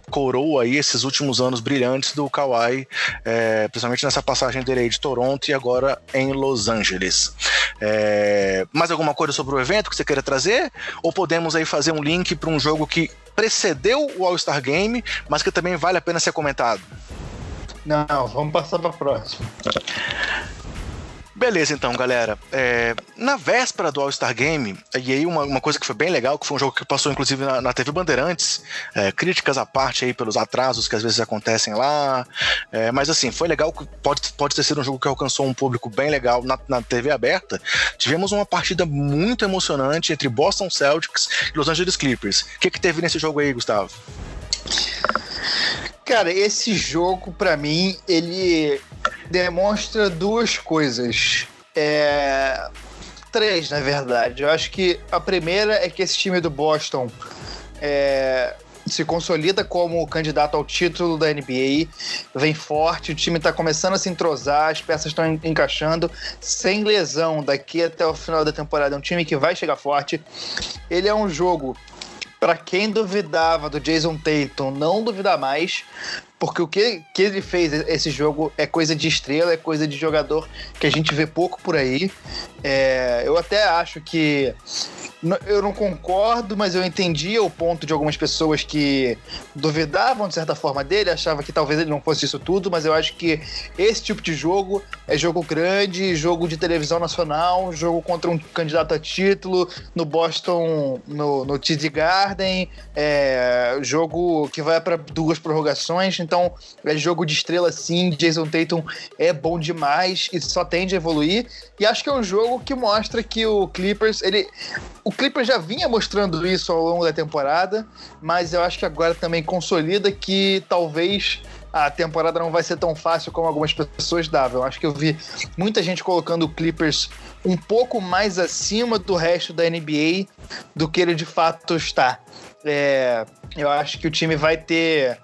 coroa aí esses últimos anos brilhantes do Kawhi, é, principalmente nessa passagem dele aí de Toronto e agora em Los Angeles. É, mais alguma coisa sobre o evento que você queira trazer? Ou podemos aí fazer um link para um jogo que precedeu o All-Star Game, mas que também vale a pena ser comentado? Não, vamos passar para próxima. Beleza, então, galera. É, na véspera do All-Star Game, e aí uma, uma, coisa que foi bem legal, que foi um jogo que passou inclusive na, na TV Bandeirantes, é, críticas à parte aí pelos atrasos que às vezes acontecem lá, é, mas assim, foi legal, pode, pode ter sido um jogo que alcançou um público bem legal na, na TV aberta. Tivemos uma partida muito emocionante entre Boston Celtics e Los Angeles Clippers. O que, que teve nesse jogo aí, Gustavo? Cara, esse jogo, para mim, ele demonstra duas coisas. É... Três, na verdade. Eu acho que a primeira é que esse time do Boston é... se consolida como candidato ao título da NBA, vem forte, o time está começando a se entrosar, as peças estão encaixando, sem lesão daqui até o final da temporada. É um time que vai chegar forte. Ele é um jogo para quem duvidava do Jason Tatum, não duvidar mais, porque o que, que ele fez esse jogo é coisa de estrela, é coisa de jogador que a gente vê pouco por aí. É, eu até acho que eu não concordo, mas eu entendia o ponto de algumas pessoas que duvidavam de certa forma dele, achavam que talvez ele não fosse isso tudo, mas eu acho que esse tipo de jogo é jogo grande, jogo de televisão nacional, jogo contra um candidato a título, no Boston, no, no TD Garden, é, jogo que vai para duas prorrogações, então é jogo de estrela sim, Jason Tatum é bom demais e só tende a evoluir, e acho que é um jogo que mostra que o Clippers, ele o Clippers já vinha mostrando isso ao longo da temporada, mas eu acho que agora também consolida que talvez a temporada não vai ser tão fácil como algumas pessoas davam. Eu acho que eu vi muita gente colocando o Clippers um pouco mais acima do resto da NBA do que ele de fato está. É, eu acho que o time vai ter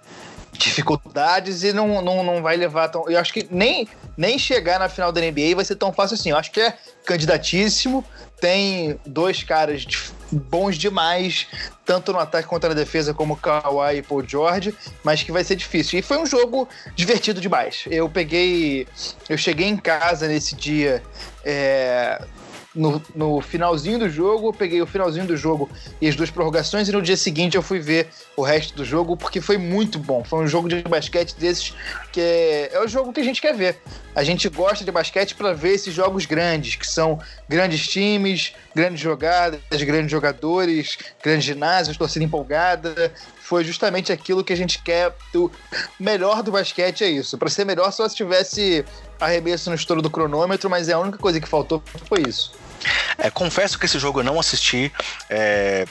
dificuldades e não, não, não vai levar tão. Eu acho que nem, nem chegar na final da NBA vai ser tão fácil assim. Eu acho que é candidatíssimo, tem dois caras bons demais, tanto no ataque contra a defesa como Kawhi e Paul George, mas que vai ser difícil. E foi um jogo divertido demais. Eu peguei. Eu cheguei em casa nesse dia. É, no, no, finalzinho do jogo, eu peguei o finalzinho do jogo e as duas prorrogações, e no dia seguinte eu fui ver o resto do jogo, porque foi muito bom. Foi um jogo de basquete desses que é, é o jogo que a gente quer ver. A gente gosta de basquete para ver esses jogos grandes, que são grandes times, grandes jogadas, grandes jogadores, grandes ginásios, torcida empolgada. Foi justamente aquilo que a gente quer. O melhor do basquete é isso. Para ser melhor, só se tivesse arremesso no estouro do cronômetro, mas é a única coisa que faltou foi isso. É, confesso que esse jogo eu não assisti. É,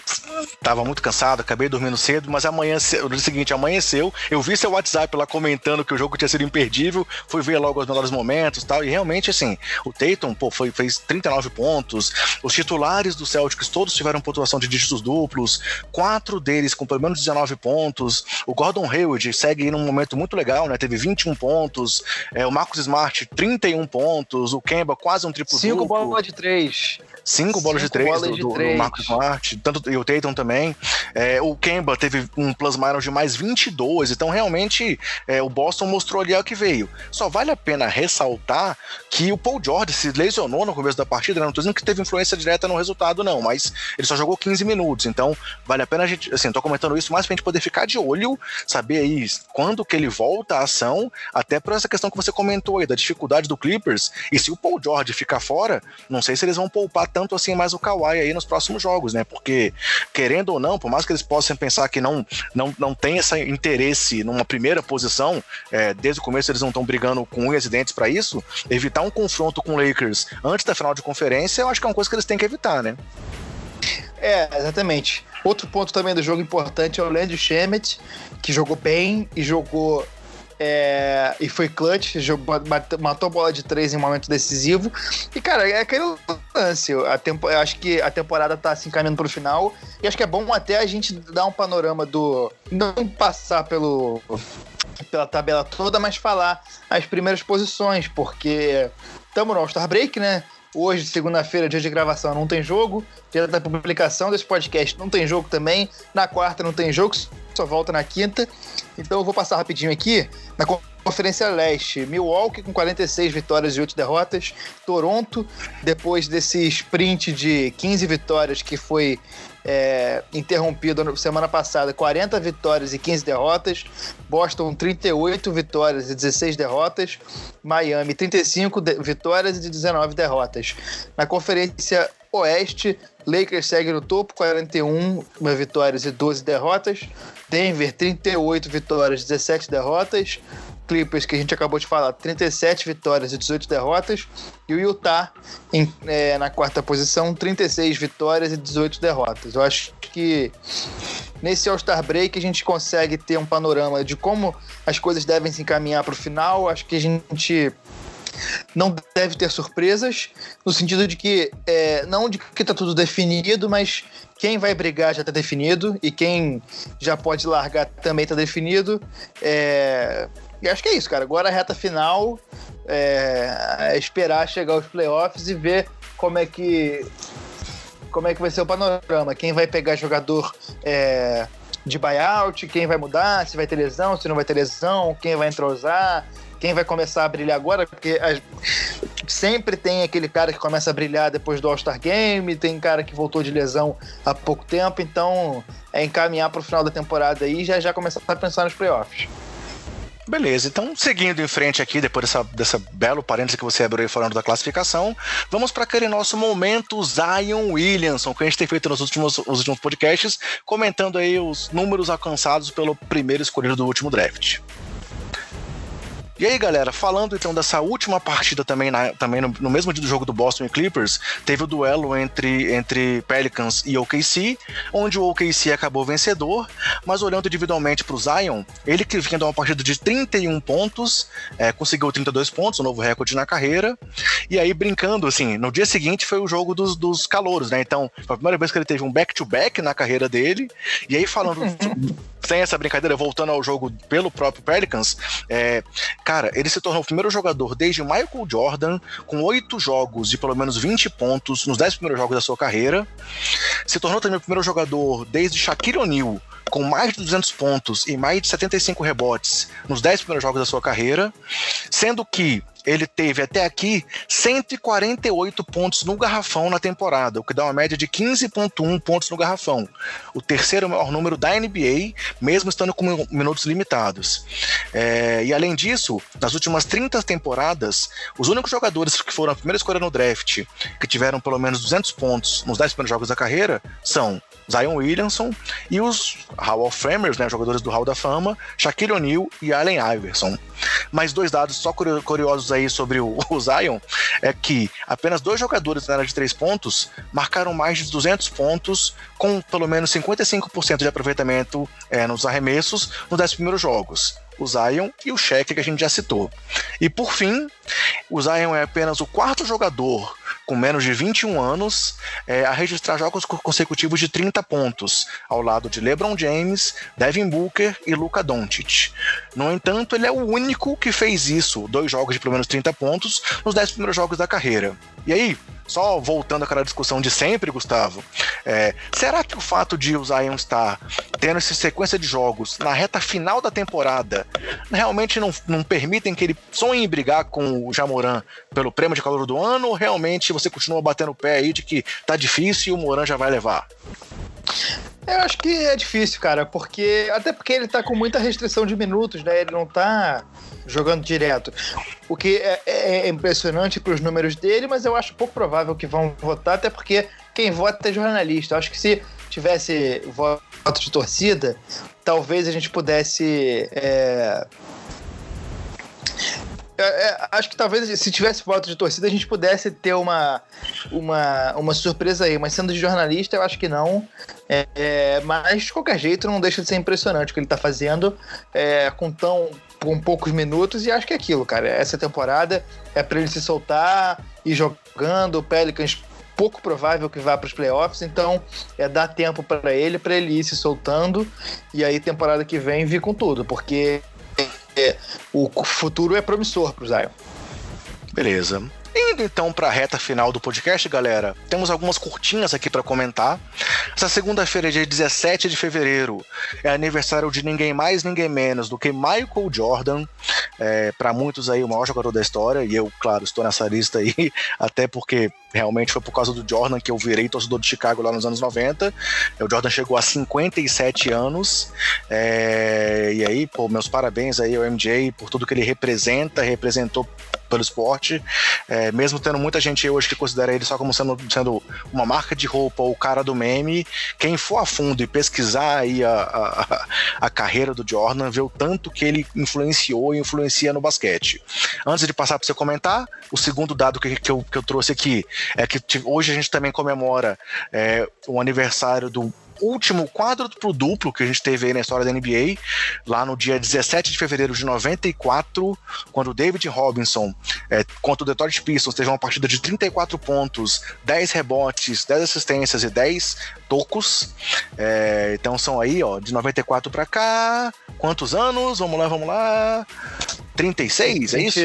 tava muito cansado, acabei dormindo cedo, mas amanhã, no dia seguinte, amanheceu. Eu vi seu WhatsApp lá comentando que o jogo tinha sido imperdível. Fui ver logo os melhores momentos tal. E realmente, assim, o Tatum, pô, foi, fez 39 pontos. Os titulares do Celtics todos tiveram pontuação de dígitos duplos. Quatro deles com pelo menos 19 pontos. O Gordon Hayward segue num momento muito legal, né? Teve 21 pontos. É, o Marcus Smart, 31 pontos. O Kemba, quase um triplo duplo. Cinco bolas de três. much. Cinco bolas de três bolas do, de do, três. do Marcus Smart, tanto, e o Tatum também. É, o Kemba teve um plus minus de mais 22, então realmente é, o Boston mostrou ali o que veio. Só vale a pena ressaltar que o Paul George se lesionou no começo da partida, né? não tô dizendo que teve influência direta no resultado, não, mas ele só jogou 15 minutos, então vale a pena a gente, assim, tô comentando isso mais pra gente poder ficar de olho, saber aí quando que ele volta à ação, até por essa questão que você comentou aí, da dificuldade do Clippers, e se o Paul George ficar fora, não sei se eles vão poupar tanto assim mais o Kawhi aí nos próximos jogos, né? Porque, querendo ou não, por mais que eles possam pensar que não, não, não tem esse interesse numa primeira posição, é, desde o começo eles não estão brigando com unhas e dentes para isso, evitar um confronto com o Lakers antes da final de conferência, eu acho que é uma coisa que eles têm que evitar, né? É, exatamente. Outro ponto também do jogo importante é o Landry Shemet, que jogou bem e jogou É, e foi clutch, matou a bola de três em um momento decisivo. E, cara, é aquele lance. A tempo, eu acho que a temporada tá se assim, encaminhando pro final. E acho que é bom até a gente dar um panorama do. Não passar pelo pela tabela toda, mas falar as primeiras posições, porque estamos no All-Star Break, né? Hoje, segunda-feira, dia de gravação, não tem jogo. Dia da publicação desse podcast, não tem jogo também. Na quarta, não tem jogo, só volta na quinta. Então, eu vou passar rapidinho aqui. Na Conferência Leste, Milwaukee com 46 vitórias e 8 derrotas. Toronto, depois desse sprint de 15 vitórias que foi é, interrompido semana passada, 40 vitórias e 15 derrotas. Boston, 38 vitórias e 16 derrotas. Miami, 35 de vitórias e 19 derrotas. Na Conferência Oeste, Lakers segue no topo, 41 vitórias e 12 derrotas. Denver, 38 vitórias, e 17 derrotas. Clippers, que a gente acabou de falar, 37 vitórias e 18 derrotas. E o Utah em, é, na quarta posição, 36 vitórias e 18 derrotas. Eu acho que nesse All-Star Break a gente consegue ter um panorama de como as coisas devem se encaminhar para o final. Acho que a gente não deve ter surpresas, no sentido de que, é, não de que está tudo definido, mas quem vai brigar já está definido e quem já pode largar também está definido. É, e acho que é isso, cara. Agora a reta final é, é esperar chegar aos playoffs e ver como é que como é que vai ser o panorama. Quem vai pegar jogador é, de buyout, quem vai mudar, se vai ter lesão, se não vai ter lesão, quem vai entrosar, quem vai começar a brilhar agora, porque sempre tem aquele cara que começa a brilhar depois do All-Star Game, tem cara que voltou de lesão há pouco tempo, então é encaminhar para o final da temporada aí e já já começar a pensar nos playoffs. Beleza, então seguindo em frente aqui, depois dessa, dessa belo parêntese que você abriu aí falando da classificação, vamos para aquele nosso momento Zion Williamson, que a gente tem feito nos últimos, nos últimos podcasts, comentando aí os números alcançados pelo primeiro escolhido do último draft. E aí, galera, falando então dessa última partida também, na, também no, no, mesmo dia do jogo do Boston e Clippers, teve o duelo entre, entre Pelicans e OKC, onde o OKC acabou vencedor, mas olhando individualmente para o Zion, ele que vinha de uma partida de 31 pontos, é, conseguiu 32 pontos, um novo recorde na carreira, e aí brincando, assim, no dia seguinte foi o jogo dos, dos calouros, né? Então, foi a primeira vez que ele teve um back-to-back -back na carreira dele, e aí falando, sem essa brincadeira, voltando ao jogo pelo próprio Pelicans, é, Cara, ele se tornou o primeiro jogador desde Michael Jordan com oito jogos de pelo menos 20 pontos nos dez primeiros jogos da sua carreira. Se tornou também o primeiro jogador desde Shaquille O'Neal com mais de 200 pontos e mais de 75 rebotes nos 10 primeiros jogos da sua carreira, sendo que ele teve até aqui 148 pontos no garrafão na temporada, o que dá uma média de 15,1 pontos no garrafão. O terceiro maior número da NBA, mesmo estando com minutos limitados. É, e além disso, nas últimas 30 temporadas, os únicos jogadores que foram a primeira escolha no draft que tiveram pelo menos 200 pontos nos 10 primeiros jogos da carreira são Zion Williamson e os Hall of Famers, né, jogadores do Hall da Fama, Shaquille O'Neal e Allen Iverson. Mais dois dados só curiosos aí sobre o, o Zion é que apenas dois jogadores na área de três pontos marcaram mais de 200 pontos com pelo menos 55% de aproveitamento é, nos arremessos nos 10 primeiros jogos o Zion e o Shaq que a gente já citou. E por fim, o Zion é apenas o quarto jogador com menos de 21 anos é, a registrar jogos consecutivos de 30 pontos, ao lado de LeBron James, Devin Booker e Luka Doncic. No entanto, ele é o único que fez isso, dois jogos de pelo menos 30 pontos, nos 10 primeiros jogos da carreira. E aí, só voltando àquela discussão de sempre, Gustavo, é, será que o fato de o Zion estar tendo essa sequência de jogos na reta final da temporada realmente não, não permitem que ele sonhe em brigar com o Jamoran pelo prêmio de calor do ano ou realmente você continua batendo o pé aí de que tá difícil e o Moran já vai levar? Eu acho que é difícil, cara, porque. Até porque ele tá com muita restrição de minutos, né? Ele não tá jogando direto. O que é, é, é impressionante para os números dele, mas eu acho pouco provável que vão votar, até porque quem vota é jornalista. Eu acho que se tivesse voto de torcida, talvez a gente pudesse. É É, é, acho que talvez se tivesse voto de torcida a gente pudesse ter uma, uma, uma surpresa aí, mas sendo de jornalista eu acho que não. É, é mas de qualquer jeito não deixa de ser impressionante o que ele tá fazendo é, com tão com poucos minutos e acho que é aquilo, cara. Essa temporada é para ele se soltar e jogando. O Pelicans pouco provável que vá para os playoffs, então é dar tempo para ele, para ele ir se soltando e aí temporada que vem vir com tudo, porque é, o futuro é promissor para o Zion. Beleza. Indo então para a reta final do podcast, galera, temos algumas curtinhas aqui para comentar. Essa segunda-feira, dia 17 de fevereiro, é aniversário de ninguém mais, ninguém menos do que Michael Jordan. É, para muitos aí, o maior jogador da história, e eu, claro, estou nessa lista aí, até porque realmente foi por causa do Jordan que eu virei torcedor de Chicago lá nos anos 90. O Jordan chegou a 57 anos. É, e aí, pô, meus parabéns aí ao MJ por tudo que ele representa, representou pelo esporte. É, mesmo tendo muita gente hoje que considera ele só como sendo, sendo uma marca de roupa ou o cara do meme, quem for a fundo e pesquisar aí a, a, a carreira do Jordan, vê o tanto que ele influenciou e influencia no basquete. Antes de passar para você comentar, o segundo dado que, que, eu, que eu trouxe aqui é que hoje a gente também comemora é, o aniversário do último quadro pro duplo que a gente teve aí na história da NBA, lá no dia 17 de fevereiro de 94, quando o David Robinson é, contra o Detroit Pistons teve uma partida de 34 pontos, 10 rebotes, 10 assistências e 10 tocos. É, então são aí, ó, de 94 para cá. Quantos anos? Vamos lá, vamos lá. 36, é isso?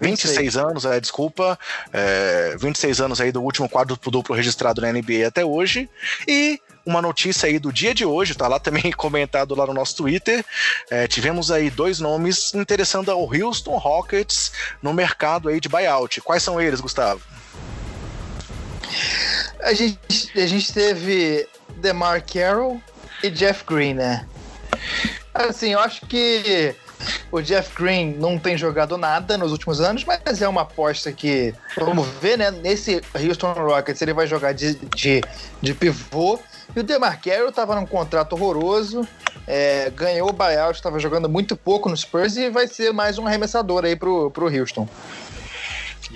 26. 26 anos, é, desculpa, é, 26 anos aí do último quadro duplo registrado na NBA até hoje. E uma notícia aí do dia de hoje, tá lá também comentado lá no nosso Twitter. É, tivemos aí dois nomes interessando ao Houston Rockets no mercado aí de buyout. Quais são eles, Gustavo? A gente, a gente teve DeMar Carroll e Jeff Green, né? Assim, eu acho que o Jeff Green não tem jogado nada nos últimos anos, mas é uma aposta que vamos ver, né? Nesse Houston Rockets ele vai jogar de, de, de pivô. E o DeMar Carroll estava num contrato horroroso, é, ganhou o buyout, estava jogando muito pouco no Spurs e vai ser mais um arremessador aí pro, pro Houston.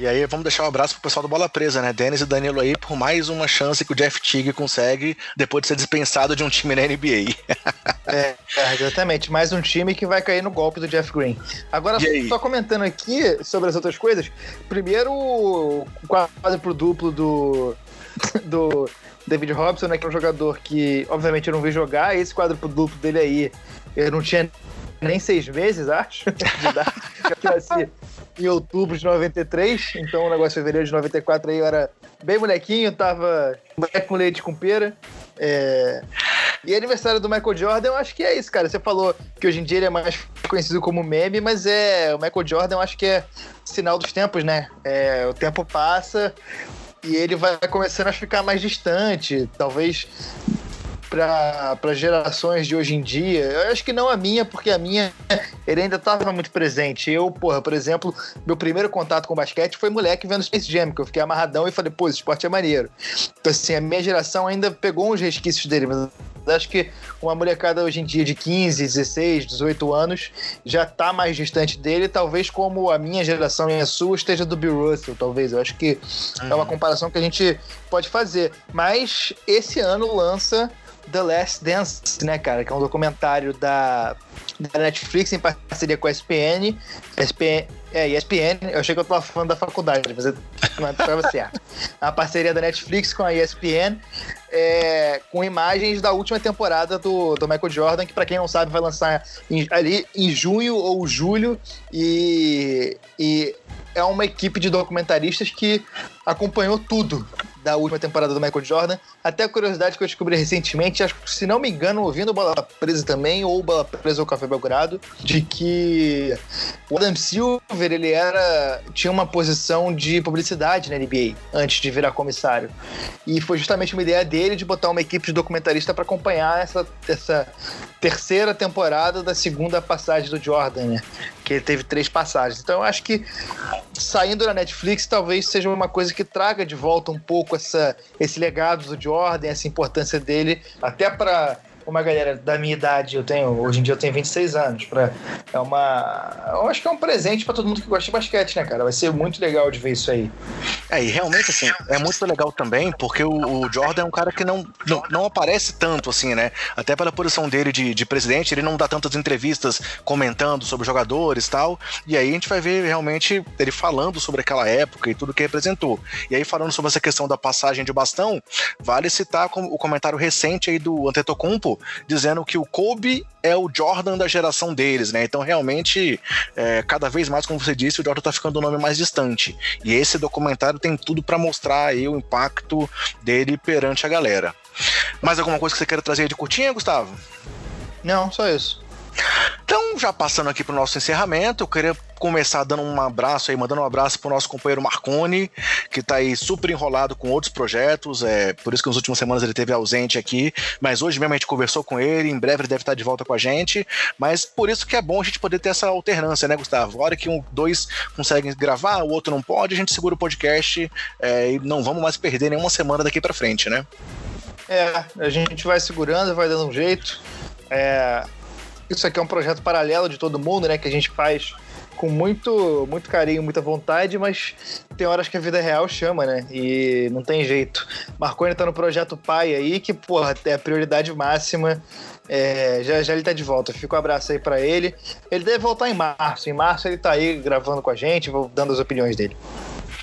E aí vamos deixar um abraço pro pessoal do Bola Presa, né? Denis e Danilo aí por mais uma chance que o Jeff Tigg consegue depois de ser dispensado de um time na NBA. é, é, exatamente. Mais um time que vai cair no golpe do Jeff Green. Agora, só comentando aqui sobre as outras coisas. Primeiro, o quadro pro duplo do, do David Robson, né? Que é um jogador que, obviamente, eu não vi jogar. Esse quadro pro duplo dele aí, eu não tinha nem seis meses, acho, de idade. Em outubro de 93, então o negócio de fevereiro de 94 aí eu era bem molequinho, tava com leite com pera. É... E aniversário do Michael Jordan, eu acho que é isso, cara. Você falou que hoje em dia ele é mais conhecido como meme, mas é o Michael Jordan, eu acho que é sinal dos tempos, né? É, o tempo passa, e ele vai começando a ficar mais distante, talvez para gerações de hoje em dia. Eu acho que não a minha, porque a minha ele ainda estava muito presente. Eu, porra, por exemplo, meu primeiro contato com basquete foi moleque vendo Space Jam, que eu fiquei amarradão e falei, pô, esse esporte é maneiro. Então, assim, a minha geração ainda pegou uns resquícios dele, mas acho que uma molecada hoje em dia de 15, 16, 18 anos já está mais distante dele, talvez como a minha geração e a sua esteja do Bill Russell, talvez. Eu acho que uhum. é uma uhum. comparação que a gente pode fazer. Mas esse ano lança The Last Dance, né, cara? Que é um documentário da, da Netflix em parceria com a ESPN. ESPN é, ESPN, eu achei que eu tava falando da faculdade, mas eu não estava certo. A parceria da Netflix com a ESPN, é, com imagens da última temporada do, do Michael Jordan, que para quem não sabe vai lançar em, ali em junho ou julho, e, e é uma equipe de documentaristas que acompanhou tudo da última temporada do Michael Jordan. Até a curiosidade que eu descobri recentemente, acho que, se não me engano, ouvindo Bola Presa também, ou Bola Presa ou Café Belgrado, de que o Adam Silver, ele era tinha uma posição de publicidade na NBA antes de virar comissário. E foi justamente uma ideia dele de botar uma equipe de documentarista para acompanhar essa, essa terceira temporada da segunda passagem do Jordan, né? Que ele teve três passagens. Então eu acho que saindo da Netflix talvez seja uma coisa que traga de volta um pouco essa, esse legado do Jordan, essa importância dele, até para uma galera da minha idade, eu tenho, hoje em dia eu tenho 26 anos, pra, é uma. Eu acho que é um presente para todo mundo que gosta de basquete, né, cara? Vai ser muito legal de ver isso aí. É, e realmente, assim, é muito legal também, porque o, o Jordan é um cara que não, não, não, aparece tanto, assim, né? Até pela posição dele de, de presidente, ele não dá tantas entrevistas comentando sobre jogadores e tal. E aí a gente vai ver realmente ele falando sobre aquela época e tudo que representou. E aí, falando sobre essa questão da passagem de bastão, vale citar o comentário recente aí do Antetokounmpo, dizendo que o Kobe é o Jordan da geração deles, né? Então, realmente, é, cada vez mais, como você disse, o Jordan tá ficando um nome mais distante. E esse documentário tem tudo para mostrar aí o impacto dele perante a galera. Mais alguma coisa que você queira trazer de curtinha, Gustavo? Não, só isso. Então, já passando aqui para o nosso encerramento, eu queria começar dando um abraço aí, mandando um abraço pro nosso companheiro Marconi, que tá aí super enrolado com outros projetos, é por isso que nas últimas semanas ele teve ausente aqui, mas hoje mesmo a gente conversou com ele, em breve ele deve estar de volta com a gente, mas por isso que é bom a gente poder ter essa alternância, né, Gustavo? A hora que um, dois conseguem gravar, o outro não pode, a gente segura o podcast é, e não vamos mais perder nenhuma semana daqui para frente, né? É, a gente vai segurando, vai dando um jeito. É, isso aqui é um projeto paralelo de todo mundo, né? Que a gente faz com muito, muito carinho, muita vontade, mas tem horas que a vida real chama, né? E não tem jeito. Marconi tá no projeto Pai aí, que, porra, é a prioridade máxima. É, já, já ele tá de volta. Fica um abraço aí para ele. Ele deve voltar em março. Em março ele tá aí gravando com a gente, dando as opiniões dele.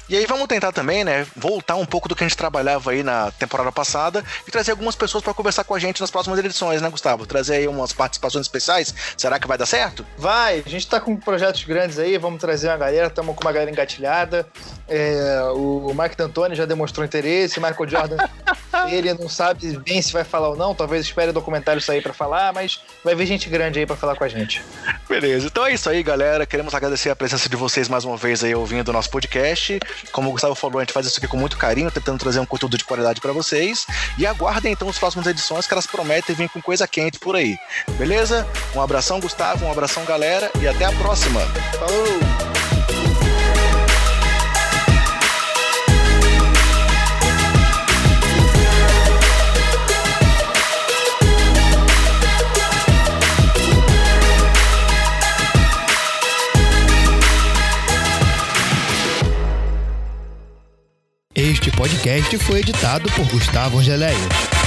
E aí vamos tentar também, né, voltar um pouco do que a gente trabalhava aí na temporada passada e trazer algumas pessoas para conversar com a gente nas próximas edições, né, Gustavo? Trazer aí umas participações especiais. Será que vai dar certo? Vai, a gente tá com projetos grandes aí, vamos trazer uma galera, estamos com uma galera engatilhada. É, o Mike D'Antoni já demonstrou interesse, Michael Jordan, ele não sabe bem se vai falar ou não, talvez espere o documentário sair para falar, mas vai vir gente grande aí para falar com a gente. Beleza, então é isso aí, galera. Queremos agradecer a presença de vocês mais uma vez aí ouvindo o nosso podcast. Como o Gustavo falou, a gente faz isso aqui com muito carinho, tentando trazer um conteúdo de qualidade para vocês. E aguardem então as próximas edições que elas prometem vir com coisa quente por aí. Beleza? Um abração, Gustavo, um abração, galera, e até a próxima. Falou! Este podcast foi editado por Gustavo Angeléia.